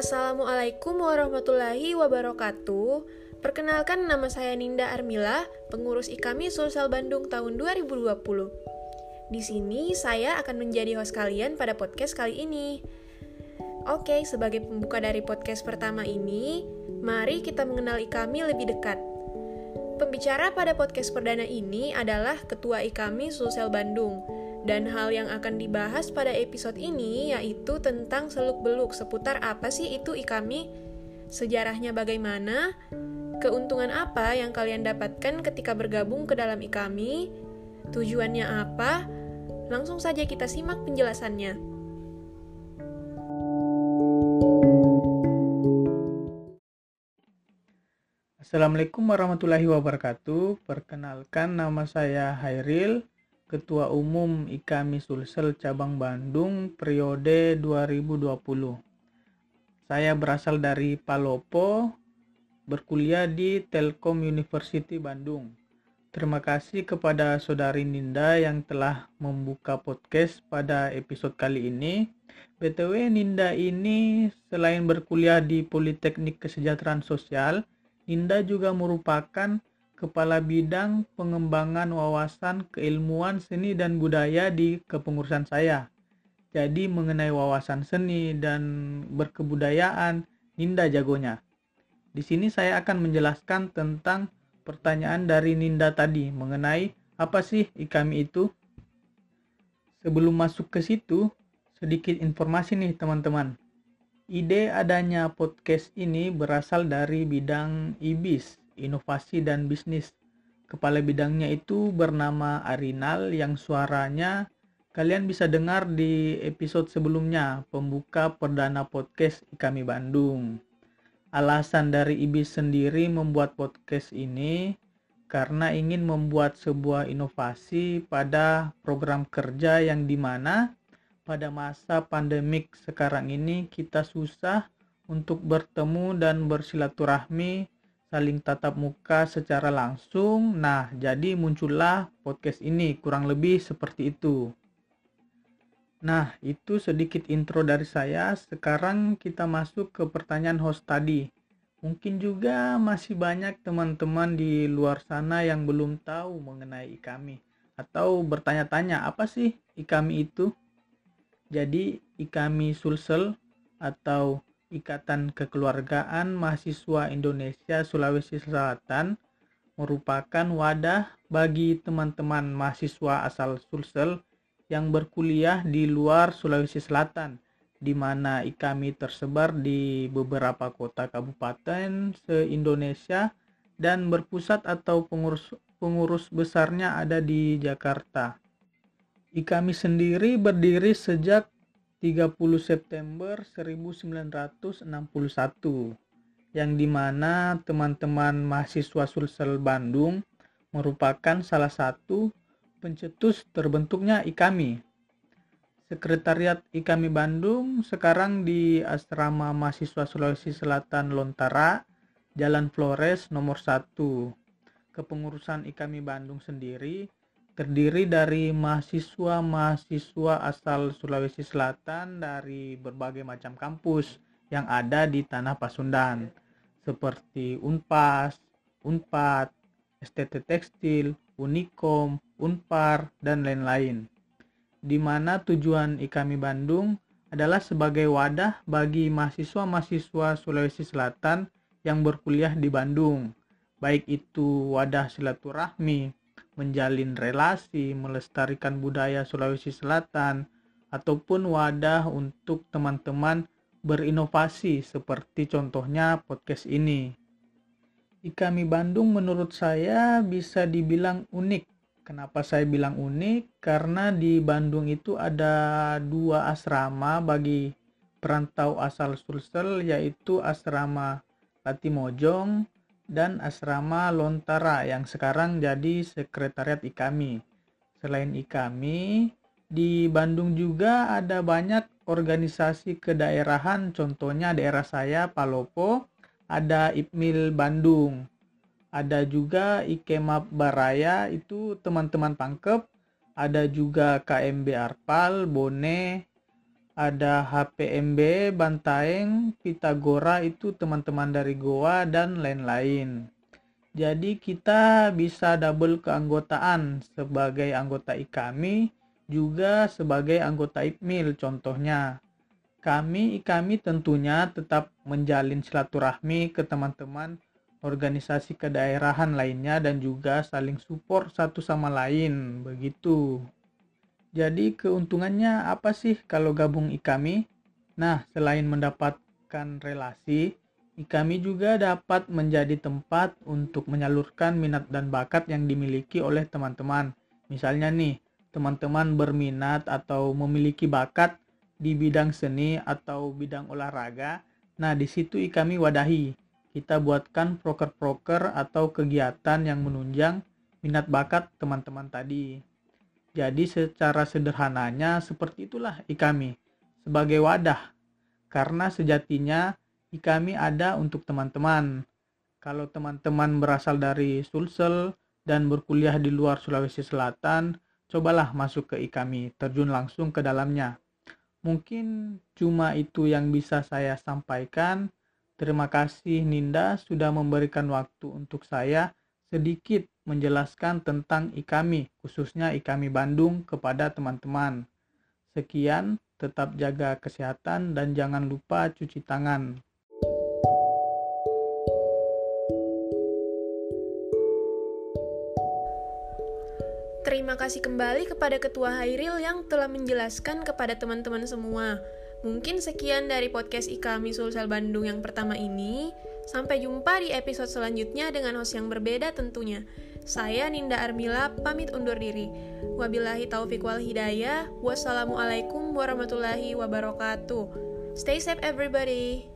Assalamualaikum warahmatullahi wabarakatuh. Perkenalkan nama saya Ninda Armila, pengurus IKAMI Sulsel Bandung tahun 2020. Di sini saya akan menjadi host kalian pada podcast kali ini. Oke, sebagai pembuka dari podcast pertama ini, mari kita mengenal IKAMI lebih dekat. Pembicara pada podcast perdana ini adalah Ketua IKAMI Sulsel Bandung, dan hal yang akan dibahas pada episode ini yaitu tentang seluk-beluk seputar apa sih itu ikami, sejarahnya bagaimana, keuntungan apa yang kalian dapatkan ketika bergabung ke dalam ikami, tujuannya apa, langsung saja kita simak penjelasannya. Assalamualaikum warahmatullahi wabarakatuh. Perkenalkan nama saya Hairil Ketua Umum IKAMI Sulsel Cabang Bandung periode 2020. Saya berasal dari Palopo, berkuliah di Telkom University Bandung. Terima kasih kepada Saudari Ninda yang telah membuka podcast pada episode kali ini. BTW Ninda ini selain berkuliah di Politeknik Kesejahteraan Sosial, Ninda juga merupakan Kepala Bidang Pengembangan Wawasan Keilmuan Seni dan Budaya di kepengurusan saya. Jadi mengenai wawasan seni dan berkebudayaan, Ninda jagonya. Di sini saya akan menjelaskan tentang pertanyaan dari Ninda tadi mengenai apa sih IKAMI itu. Sebelum masuk ke situ, sedikit informasi nih teman-teman. Ide adanya podcast ini berasal dari bidang IBIS inovasi dan bisnis. Kepala bidangnya itu bernama Arinal yang suaranya kalian bisa dengar di episode sebelumnya, pembuka perdana podcast Kami Bandung. Alasan dari Ibis sendiri membuat podcast ini karena ingin membuat sebuah inovasi pada program kerja yang di mana pada masa pandemik sekarang ini kita susah untuk bertemu dan bersilaturahmi saling tatap muka secara langsung. Nah, jadi muncullah podcast ini, kurang lebih seperti itu. Nah, itu sedikit intro dari saya. Sekarang kita masuk ke pertanyaan host tadi. Mungkin juga masih banyak teman-teman di luar sana yang belum tahu mengenai IKAMI atau bertanya-tanya apa sih IKAMI itu? Jadi, IKAMI Sulsel atau Ikatan Kekeluargaan Mahasiswa Indonesia Sulawesi Selatan merupakan wadah bagi teman-teman mahasiswa asal Sulsel yang berkuliah di luar Sulawesi Selatan, di mana IKAMI tersebar di beberapa kota kabupaten se-Indonesia dan berpusat atau pengurus pengurus besarnya ada di Jakarta. IKAMI sendiri berdiri sejak 30 September 1961 yang di mana teman-teman mahasiswa Sulsel Bandung merupakan salah satu pencetus terbentuknya IKAMI. Sekretariat IKAMI Bandung sekarang di Asrama Mahasiswa Sulawesi Selatan Lontara, Jalan Flores nomor 1. Kepengurusan IKAMI Bandung sendiri terdiri dari mahasiswa-mahasiswa asal Sulawesi Selatan dari berbagai macam kampus yang ada di tanah Pasundan seperti Unpas, Unpad, STT Tekstil, Unikom, Unpar, dan lain-lain. Di mana tujuan IKAMI Bandung adalah sebagai wadah bagi mahasiswa-mahasiswa Sulawesi Selatan yang berkuliah di Bandung, baik itu wadah silaturahmi, menjalin relasi, melestarikan budaya Sulawesi Selatan, ataupun wadah untuk teman-teman berinovasi seperti contohnya podcast ini. Ikami Bandung menurut saya bisa dibilang unik. Kenapa saya bilang unik? Karena di Bandung itu ada dua asrama bagi perantau asal Sulsel yaitu asrama Latimojong dan asrama Lontara yang sekarang jadi sekretariat IKAMI. Selain IKAMI, di Bandung juga ada banyak organisasi kedaerahan, contohnya daerah saya Palopo, ada IPMIL Bandung. Ada juga IKEMAP Baraya, itu teman-teman pangkep. Ada juga KMB Arpal, Bone, ada HPMB, Bantaeng, Pitagora itu teman-teman dari Goa dan lain-lain. Jadi kita bisa double keanggotaan sebagai anggota IKAMI juga sebagai anggota IPMIL contohnya. Kami IKAMI tentunya tetap menjalin silaturahmi ke teman-teman organisasi kedaerahan lainnya dan juga saling support satu sama lain begitu. Jadi keuntungannya apa sih kalau gabung IKAMI? Nah, selain mendapatkan relasi, IKAMI juga dapat menjadi tempat untuk menyalurkan minat dan bakat yang dimiliki oleh teman-teman. Misalnya nih, teman-teman berminat atau memiliki bakat di bidang seni atau bidang olahraga. Nah, di situ IKAMI wadahi. Kita buatkan proker-proker atau kegiatan yang menunjang minat bakat teman-teman tadi. Jadi secara sederhananya seperti itulah IKAMI sebagai wadah. Karena sejatinya IKAMI ada untuk teman-teman. Kalau teman-teman berasal dari Sulsel dan berkuliah di luar Sulawesi Selatan, cobalah masuk ke IKAMI, terjun langsung ke dalamnya. Mungkin cuma itu yang bisa saya sampaikan. Terima kasih Ninda sudah memberikan waktu untuk saya sedikit menjelaskan tentang IKAMI, khususnya IKAMI Bandung kepada teman-teman. Sekian, tetap jaga kesehatan dan jangan lupa cuci tangan. Terima kasih kembali kepada Ketua Hairil yang telah menjelaskan kepada teman-teman semua. Mungkin sekian dari podcast IKAMI Sulsel Bandung yang pertama ini. Sampai jumpa di episode selanjutnya dengan host yang berbeda tentunya. Saya Ninda Armila pamit undur diri. Wabillahi taufiq wal hidayah. Wassalamualaikum warahmatullahi wabarakatuh. Stay safe everybody.